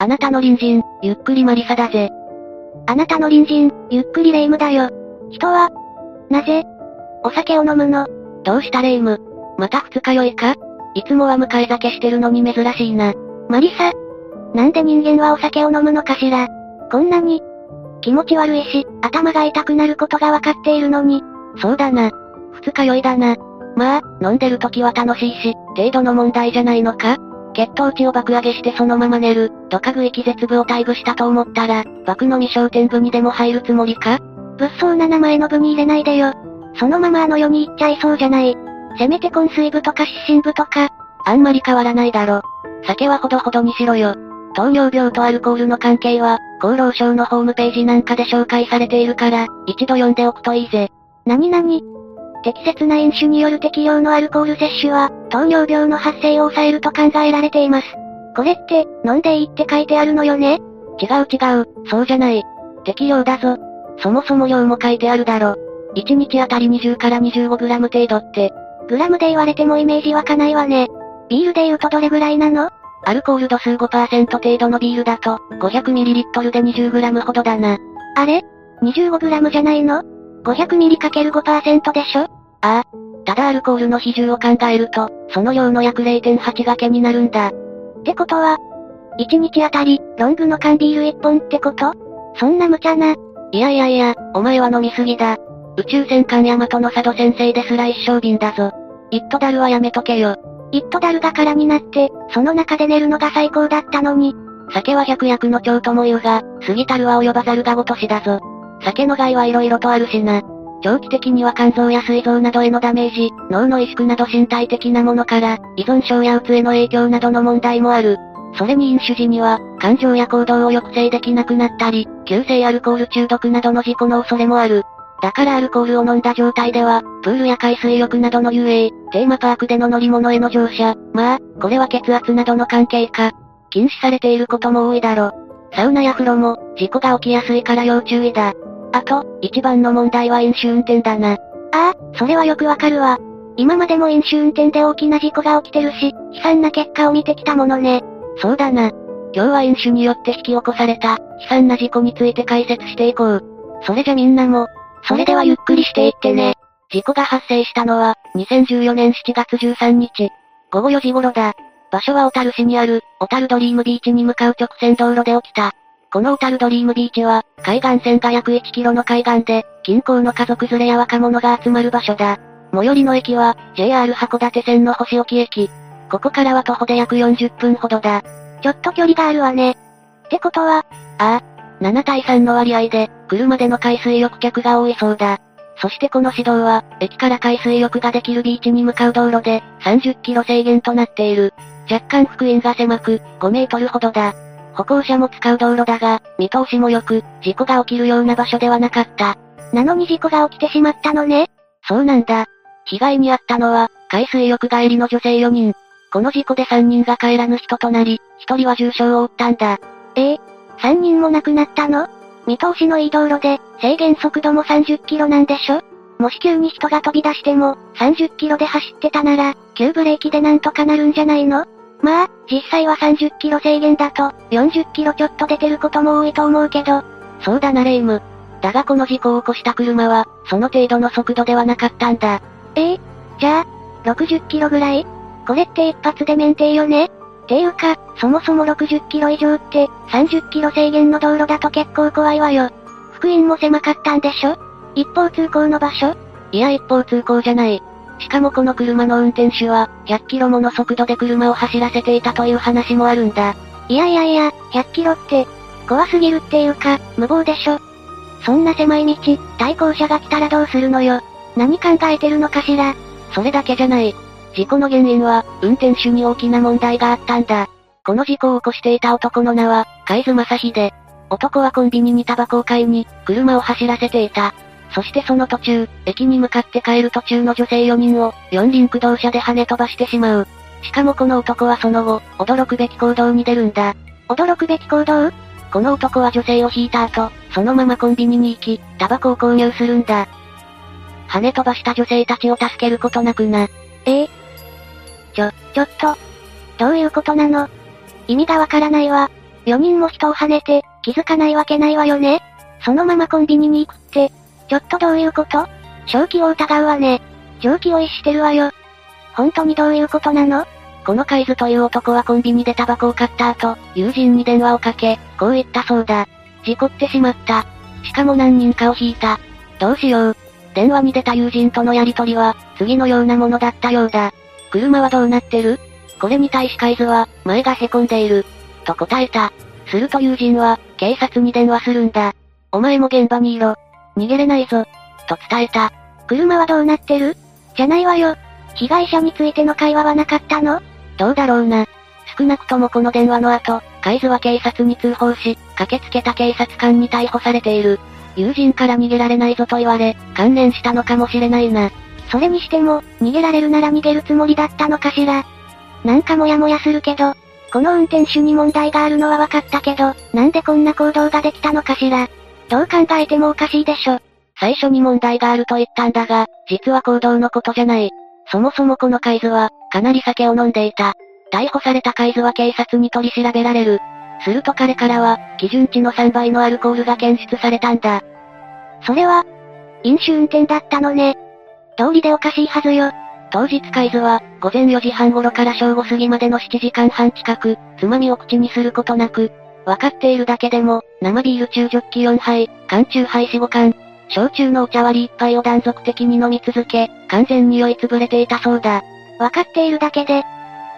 あなたの隣人、ゆっくりマリサだぜ。あなたの隣人、ゆっくりレ夢ムだよ。人は、なぜ、お酒を飲むの？どうしたレ夢ム？また二日酔いか？いつもは迎え酒してるのに珍しいな。マリサ。なんで人間はお酒を飲むのかしら？こんなに、気持ち悪いし、頭が痛くなることがわかっているのに。そうだな。二日酔いだな。まあ、飲んでる時は楽しいし、程度の問題じゃないのか？血糖値を爆上げしてそのまま寝る、ドカ食い気絶部を退部したと思ったら、爆飲み商店部にでも入るつもりか？物騒な名前の部に入れないでよ。そのままあの世に行っちゃいそうじゃない。せめて昏睡部とか失神部とか。あんまり変わらないだろ。酒はほどほどにしろよ。糖尿病とアルコールの関係は、厚労省のホームページなんかで紹介されているから、一度読んでおくといいぜ。なになに適切な飲酒による適量のアルコール摂取は、糖尿病の発生を抑えると考えられています。これって、飲んでいいって書いてあるのよね？違う違う、そうじゃない。適量だぞ。そもそも量も書いてあるだろ。1日あたり20から 25g 程度って。グラムで言われてもイメージ湧かないわね。ビールで言うとどれぐらいなの？アルコール度数5%程度のビールだと、500ml で 20g ほどだな。あれ ?25g じゃないの ?500ml×5% でしょ？ああ。ただアルコールの比重を考えると、その量の約0.8掛けになるんだ。ってことは、1日あたり、ロングの缶ビール1本ってこと？そんな無茶な。いやいやいや、お前は飲みすぎだ。宇宙戦艦ヤマトの佐渡先生ですら一升瓶だぞ。イットダルはやめとけよ。イットダルが空になって、その中で寝るのが最高だったのに。酒は百薬の長とも言うが、過ぎたるは及ばざるがごとしだぞ。酒の害は色々とあるしな。長期的には肝臓や膵臓などへのダメージ、脳の萎縮など身体的なものから、依存症やうつへの影響などの問題もある。それに飲酒時には、感情や行動を抑制できなくなったり、急性アルコール中毒などの事故の恐れもある。だからアルコールを飲んだ状態では、プールや海水浴などの遊泳、テーマパークでの乗り物への乗車、まあ、これは血圧などの関係か。禁止されていることも多いだろ。サウナや風呂も、事故が起きやすいから要注意だ。あと、一番の問題は飲酒運転だな。ああ、それはよくわかるわ。今までも飲酒運転で大きな事故が起きてるし、悲惨な結果を見てきたものね。そうだな。今日は飲酒によって引き起こされた、悲惨な事故について解説していこう。それじゃみんなも、それではゆっくりしていってね。事故が発生したのは、2014年7月13日、午後4時頃だ。場所は小樽市にある、小樽ドリームビーチに向かう直線道路で起きた。この小樽ドリームビーチは、海岸線が約1キロの海岸で、近郊の家族連れや若者が集まる場所だ。最寄りの駅は、JR 函館線の星沖駅。ここからは徒歩で約40分ほどだ。ちょっと距離があるわね。ってことは、ああ、7対3の割合で、車での海水浴客が多いそうだ。そしてこの指導は、駅から海水浴ができるビーチに向かう道路で、30キロ制限となっている。若干幅員が狭く、5メートルほどだ。歩行者も使う道路だが、見通しも良く、事故が起きるような場所ではなかった。なのに事故が起きてしまったのねそうなんだ。被害に遭ったのは、海水浴帰りの女性4人。この事故で3人が帰らぬ人となり、1人は重傷を負ったんだ。ええ3人も亡くなったの？見通しのいい道路で、制限速度も30キロなんでしょ？もし急に人が飛び出しても、30キロで走ってたなら、急ブレーキでなんとかなるんじゃないの？まあ、実際は30キロ制限だと、40キロちょっと出てることも多いと思うけど。そうだなレイム。だがこの事故を起こした車は、その程度の速度ではなかったんだ。ええじゃあ、60キロぐらい？これって一発で免停よね？ていうか、そもそも60キロ以上って、30キロ制限の道路だと結構怖いわよ。福音も狭かったんでしょ？一方通行の場所？いや一方通行じゃない。しかもこの車の運転手は、100キロもの速度で車を走らせていたという話もあるんだ。いやいやいや、100キロって、怖すぎるっていうか、無謀でしょ。そんな狭い道、対向車が来たらどうするのよ。何考えてるのかしら。それだけじゃない。事故の原因は、運転手に大きな問題があったんだ。この事故を起こしていた男の名は、海津正秀。男はコンビニにタバコを買いに、車を走らせていた。そしてその途中、駅に向かって帰る途中の女性4人を、四輪駆動車で跳ね飛ばしてしまう。しかもこの男はその後、驚くべき行動に出るんだ。驚くべき行動？この男は女性を引いた後、そのままコンビニに行き、タバコを購入するんだ。跳ね飛ばした女性たちを助けることなくな。え？えちょ、ちょっと。どういうことなの？意味がわからないわ。4人も人を跳ねて、気づかないわけないわよね。そのままコンビニに行くって、ちょっとどういうこと？正気を疑うわね。常軌を逸してるわよ。本当にどういうことなの？このカイズという男はコンビニでタバコを買った後、友人に電話をかけ、こう言ったそうだ。事故ってしまった。しかも何人かを引いた。どうしよう。電話に出た友人とのやりとりは、次のようなものだったようだ。車はどうなってる？これに対しカイズは、前が凹んでいる。と答えた。すると友人は、警察に電話するんだ。お前も現場にいろ。逃げれないぞ。と伝えた。車はどうなってる？じゃないわよ。被害者についての会話はなかったの？どうだろうな。少なくともこの電話の後、カイズは警察に通報し、駆けつけた警察官に逮捕されている。友人から逃げられないぞと言われ、関連したのかもしれないな。それにしても、逃げられるなら逃げるつもりだったのかしら。なんかモヤモヤするけど、この運転手に問題があるのは分かったけど、なんでこんな行動ができたのかしら。どう考えてもおかしいでしょ。最初に問題があると言ったんだが、実は行動のことじゃない。そもそもこのカイズは、かなり酒を飲んでいた。逮捕されたカイズは警察に取り調べられる。すると彼からは、基準値の3倍のアルコールが検出されたんだ。それは、飲酒運転だったのね。通りでおかしいはずよ。当日カイズは、午前4時半頃から正午過ぎまでの7時間半近く、つまみを口にすることなく、わかっているだけでも、生ビール中ジョッキ4杯、缶中杯4、5缶、焼酎のお茶割り1杯を断続的に飲み続け、完全に酔いつぶれていたそうだ。わかっているだけで。っ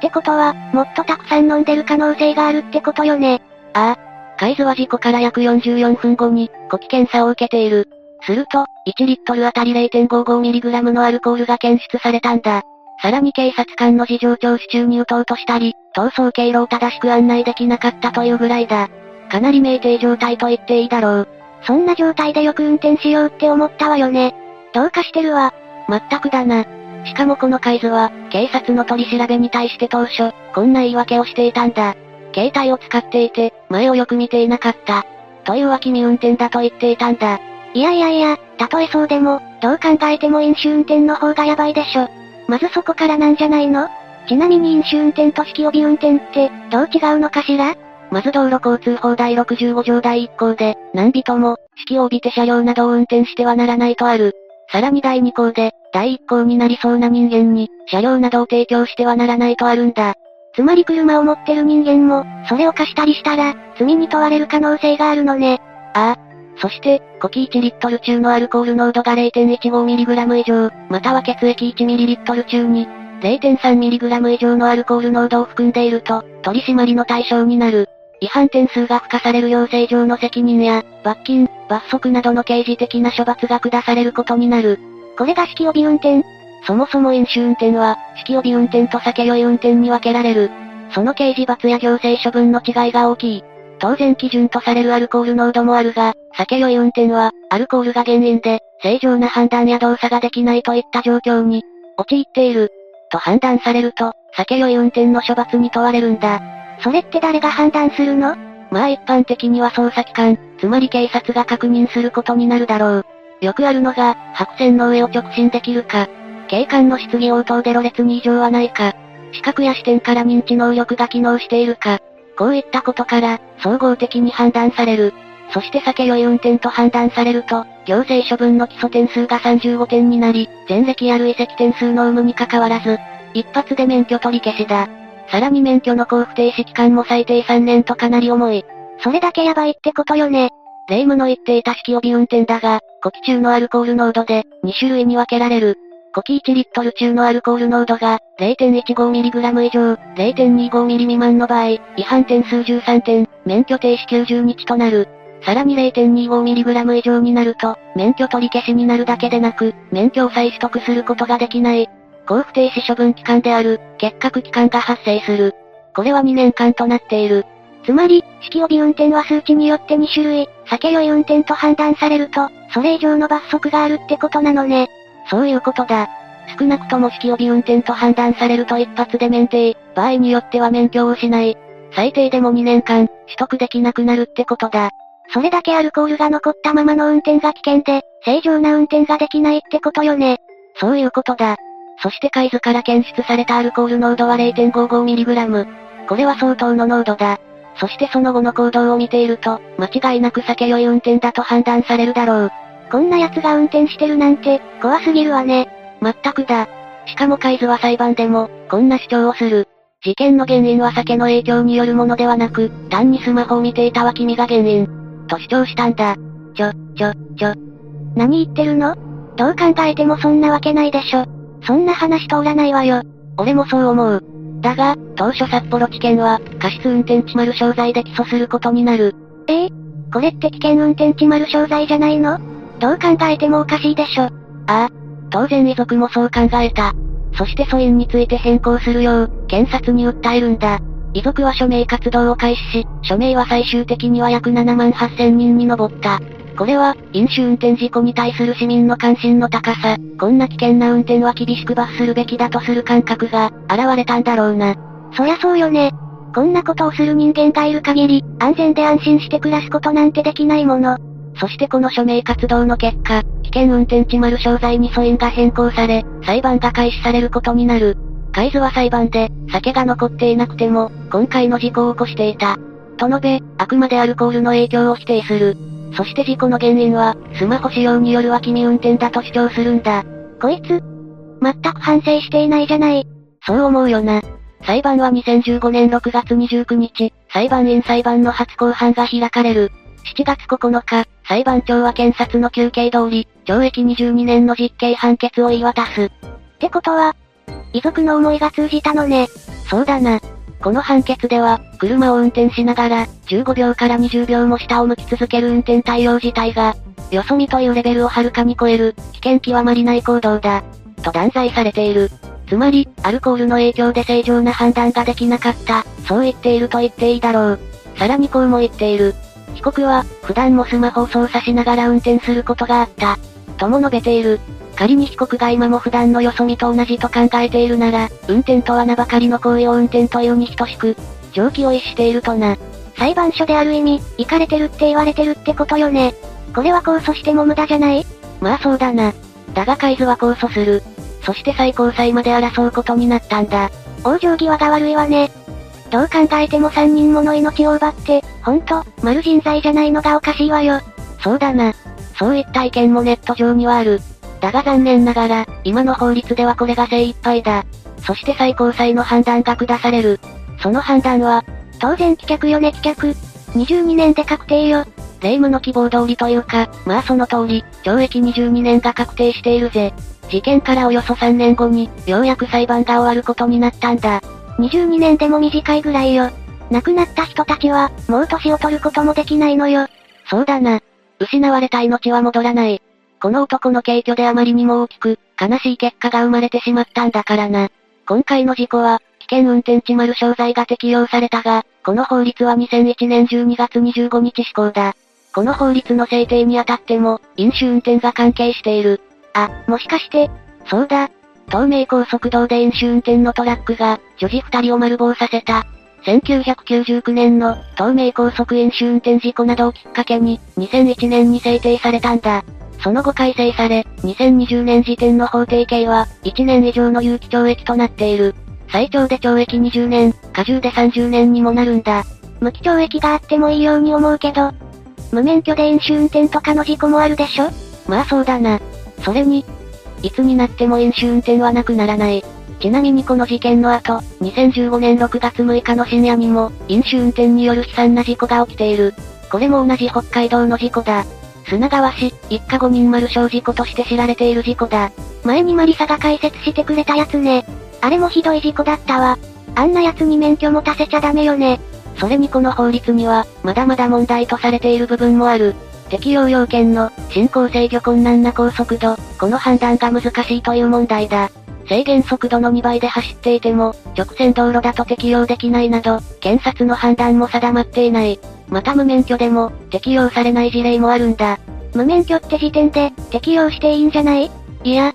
てことは、もっとたくさん飲んでる可能性があるってことよね。ああ。カイズは事故から約44分後に、呼気検査を受けている。すると、1リットルあたり 0.55mg のアルコールが検出されたんだ。さらに警察官の事情聴取中に撃とうとしたり、逃走経路を正しく案内できなかったというぐらいだ。かなり酩酊状態と言っていいだろう。そんな状態でよく運転しようって思ったわよね。どうかしてるわ。まったくだな。しかもこのカイズは、警察の取り調べに対して当初、こんな言い訳をしていたんだ。携帯を使っていて、前をよく見ていなかった。というは君運転だと言っていたんだ。いやいやいや、たとえそうでも、どう考えても飲酒運転の方がやばいでしょ。まずそこからなんじゃないの？ちなみに飲酒運転と式帯運転って、どう違うのかしら？まず道路交通法第65条第1項で、何人も、式を帯びて車両などを運転してはならないとある。さらに第2項で、第1項になりそうな人間に、車両などを提供してはならないとあるんだ。つまり車を持ってる人間も、それを貸したりしたら、罪に問われる可能性があるのね。ああ、そして、呼気1リットル中のアルコール濃度が 0.15mg 以上、または血液 1ml 中に、0.3mg 以上のアルコール濃度を含んでいると、取り締まりの対象になる。違反点数が付加される要請上の責任や、罰金、罰則などの刑事的な処罰が下されることになる。これが式帯運転そもそも飲酒運転は、式帯運転と酒酔い運転に分けられる。その刑事罰や行政処分の違いが大きい。当然基準とされるアルコール濃度もあるが、酒酔い運転は、アルコールが原因で、正常な判断や動作ができないといった状況に、陥っている。と判断されると、酒酔い運転の処罰に問われるんだ。それって誰が判断するの？まあ一般的には捜査機関、つまり警察が確認することになるだろう。よくあるのが、白線の上を直進できるか、警官の質疑応答でろれつに異常はないか、視覚や視点から認知能力が機能しているか、こういったことから、総合的に判断される。そして酒酔い運転と判断されると、行政処分の基礎点数が35点になり、前歴や累積点数の有無に関わらず、一発で免許取り消しだ。さらに免許の交付停止期間も最低3年とかなり重い。それだけやばいってことよね。霊夢の言っていた式帯運転だが、呼気中のアルコール濃度で、2種類に分けられる。呼気1リットル中のアルコール濃度が 0.15mg 以上、0.25mg 未満の場合、違反点数13点、免許停止90日となる。さらに 0.25mg 以上になると、免許取り消しになるだけでなく、免許を再取得することができない。交付停止処分期間である、結核期間が発生する。これは2年間となっている。つまり、式帯び運転は数値によって2種類、酒酔い運転と判断されると、それ以上の罰則があるってことなのね。そういうことだ。少なくとも式帯運転と判断されると一発で免停、場合によっては免許を失い、最低でも2年間、取得できなくなるってことだ。それだけアルコールが残ったままの運転が危険で、正常な運転ができないってことよね。そういうことだ。そして海図から検出されたアルコール濃度は 0.55mg。これは相当の濃度だ。そしてその後の行動を見ていると、間違いなく酒酔い運転だと判断されるだろう。こんな奴が運転してるなんて、怖すぎるわね。まったくだ。しかもカイズは裁判でも、こんな主張をする。事件の原因は酒の影響によるものではなく、単にスマホを見ていたは君が原因。と主張したんだ。ちょ、ちょ、ちょ。何言ってるの？どう考えてもそんなわけないでしょ。そんな話通らないわよ。俺もそう思う。だが、当初札幌地検は、過失運転致丸傷罪で起訴することになる。え？えこれって危険運転致丸傷罪じゃないの？どう考えてもおかしいでしょ。ああ。当然遺族もそう考えた。そして訴因について変更するよう、検察に訴えるんだ。遺族は署名活動を開始し、署名は最終的には約7万8000人に上った。これは、飲酒運転事故に対する市民の関心の高さ、こんな危険な運転は厳しく罰するべきだとする感覚が、現れたんだろうな。そりゃそうよね。こんなことをする人間がいる限り、安全で安心して暮らすことなんてできないもの。そしてこの署名活動の結果、危険運転致丸傷罪に訴因が変更され、裁判が開始されることになる。カイズは裁判で、酒が残っていなくても、今回の事故を起こしていた。と述べ、あくまでアルコールの影響を否定する。そして事故の原因は、スマホ使用による脇見運転だと主張するんだ。こいつ、全く反省していないじゃない。そう思うよな。裁判は2015年6月29日、裁判員裁判の初公判が開かれる。7月9日、裁判長は検察の休憩通り、懲役22年の実刑判決を言い渡す。ってことは、遺族の思いが通じたのね。そうだな。この判決では、車を運転しながら、15秒から20秒も下を向き続ける運転対応自体が、よそ見というレベルをはるかに超える、危険極まりない行動だ。と断罪されている。つまり、アルコールの影響で正常な判断ができなかった、そう言っていると言っていいだろう。さらにこうも言っている。被告は、普段もスマホを操作しながら運転することがあった。とも述べている。仮に被告が今も普段のよそ見と同じと考えているなら、運転とは名ばかりの行為を運転というに等しく、常軌を逸しているとな。裁判所である意味、行かれてるって言われてるってことよね。これは控訴しても無駄じゃない？まあそうだな。だがカイズは控訴する。そして最高裁まで争うことになったんだ。往生際が悪いわね。どう考えても3人もの命を奪って、ほんと、丸人材じゃないのがおかしいわよ。そうだな。そういった意見もネット上にはある。だが残念ながら、今の法律ではこれが精一杯だ。そして最高裁の判断が下される。その判断は、当然棄却よね棄却。22年で確定よ。霊夢の希望通りというか、まあその通り、懲役22年が確定しているぜ。事件からおよそ3年後に、ようやく裁判が終わることになったんだ。22年でも短いぐらいよ。亡くなった人たちは、もう年を取ることもできないのよ。そうだな。失われた命は戻らない。この男の軽挙であまりにも大きく、悲しい結果が生まれてしまったんだからな。今回の事故は、危険運転致丸傷罪が適用されたが、この法律は2001年12月25日施行だ。この法律の制定にあたっても、飲酒運転が関係している。あ、もしかして、そうだ。東名高速道で飲酒運転のトラックが、女児二人を丸棒させた。1999年の、東名高速飲酒運転事故などをきっかけに、2001年に制定されたんだ。その後改正され、2020年時点の法定刑は、1年以上の有期懲役となっている。最長で懲役20年、過重で30年にもなるんだ。無期懲役があってもいいように思うけど、無免許で飲酒運転とかの事故もあるでしょ？まあそうだな。それに、いつになっても飲酒運転はなくならない。ちなみにこの事件の後、2015年6月6日の深夜にも、飲酒運転による悲惨な事故が起きている。これも同じ北海道の事故だ。砂川市、一家5人丸小事故として知られている事故だ。前にマリサが解説してくれたやつね。あれもひどい事故だったわ。あんな奴に免許持たせちゃダメよね。それにこの法律には、まだまだ問題とされている部分もある。適用要件の、進行制御困難な高速度、この判断が難しいという問題だ。制限速度の2倍で走っていても、直線道路だと適用できないなど、検察の判断も定まっていない。また無免許でも、適用されない事例もあるんだ。無免許って時点で、適用していいんじゃない？いや、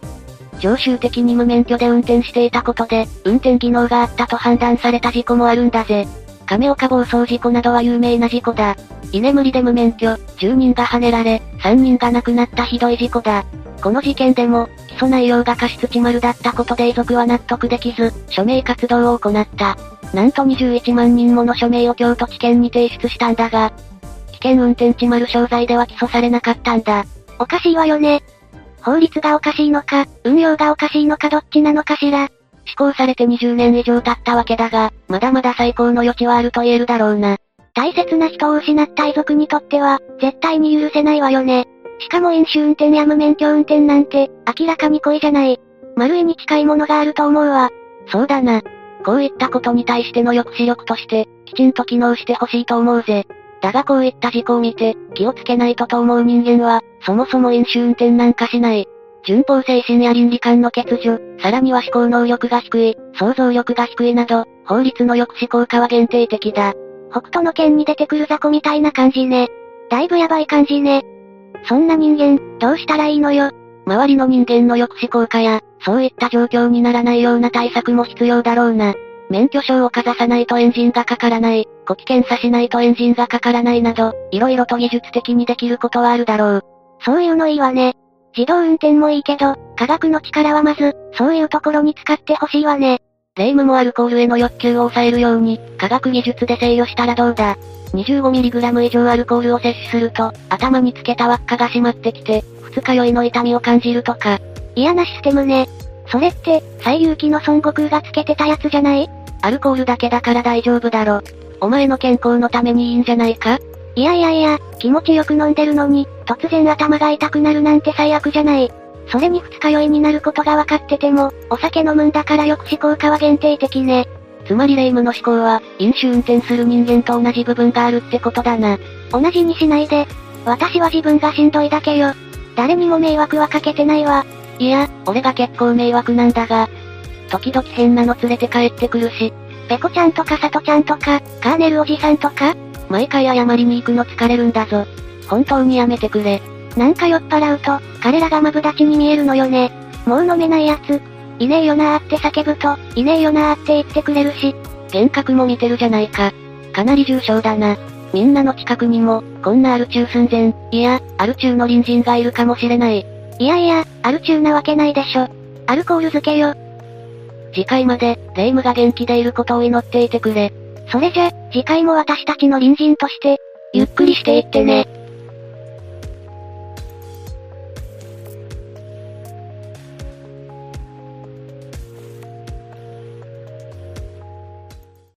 常習的に無免許で運転していたことで、運転技能があったと判断された事故もあるんだぜ。亀岡暴走事故などは有名な事故だ。居眠りで無免許、10人が跳ねられ、3人が亡くなったひどい事故だ。この事件でも、起訴内容が過失致丸だったことで遺族は納得できず、署名活動を行った。なんと21万人もの署名を京都地検に提出したんだが、危険運転致丸商材では起訴されなかったんだ。おかしいわよね。法律がおかしいのか、運用がおかしいのかどっちなのかしら。施行されて20年以上経ったわけだが、まだまだ最高の余地はあると言えるだろうな。大切な人を失った遺族にとっては、絶対に許せないわよね。しかも飲酒運転や無免許運転なんて、明らかに恋じゃない。丸いに近いものがあると思うわ。そうだな。こういったことに対しての抑止力として、きちんと機能してほしいと思うぜ。だがこういった事故を見て、気をつけないとと思う人間は、そもそも飲酒運転なんかしない。順法精神や倫理観の欠如、さらには思考能力が低い、想像力が低いなど、法律の抑止効果は限定的だ。北斗の剣に出てくる雑魚みたいな感じね。だいぶやばい感じね。そんな人間、どうしたらいいのよ。周りの人間の抑止効果や、そういった状況にならないような対策も必要だろうな。免許証をかざさないとエンジンがかからない、呼気検査しないとエンジンがかからないなど、色々と技術的にできることはあるだろう。そういうのいいわね。自動運転もいいけど、科学の力はまず、そういうところに使ってほしいわね。霊夢もアルコールへの欲求を抑えるように、科学技術で制御したらどうだ。25mg 以上アルコールを摂取すると、頭につけた輪っかが締まってきて、二日酔いの痛みを感じるとか。嫌なシステムね。それって、最有機の孫悟空がつけてたやつじゃない？アルコールだけだから大丈夫だろ。お前の健康のためにいいんじゃないか？いやいやいや、気持ちよく飲んでるのに、突然頭が痛くなるなんて最悪じゃない。それに二日酔いになることが分かってても、お酒飲むんだから抑止効果は限定的ね。つまり霊夢の思考は、飲酒運転する人間と同じ部分があるってことだな。同じにしないで。私は自分がしんどいだけよ。誰にも迷惑はかけてないわ。いや、俺が結構迷惑なんだが。時々変なの連れて帰ってくるし。ペコちゃんとかサトちゃんとか、カーネルおじさんとか毎回謝りに行くの疲れるんだぞ。本当にやめてくれ。なんか酔っ払うと、彼らがマブダチに見えるのよね。もう飲めないやつ。いねえよなーって叫ぶと、いねえよなーって言ってくれるし。幻覚も見てるじゃないか。かなり重症だな。みんなの近くにも、こんなアル中寸前、いや、アル中の隣人がいるかもしれない。いやいや、アル中なわけないでしょ。アルコール漬けよ。次回まで、霊夢が元気でいることを祈っていてくれ。それじゃ、次回も私たちの隣人として、ゆっくりしていってね。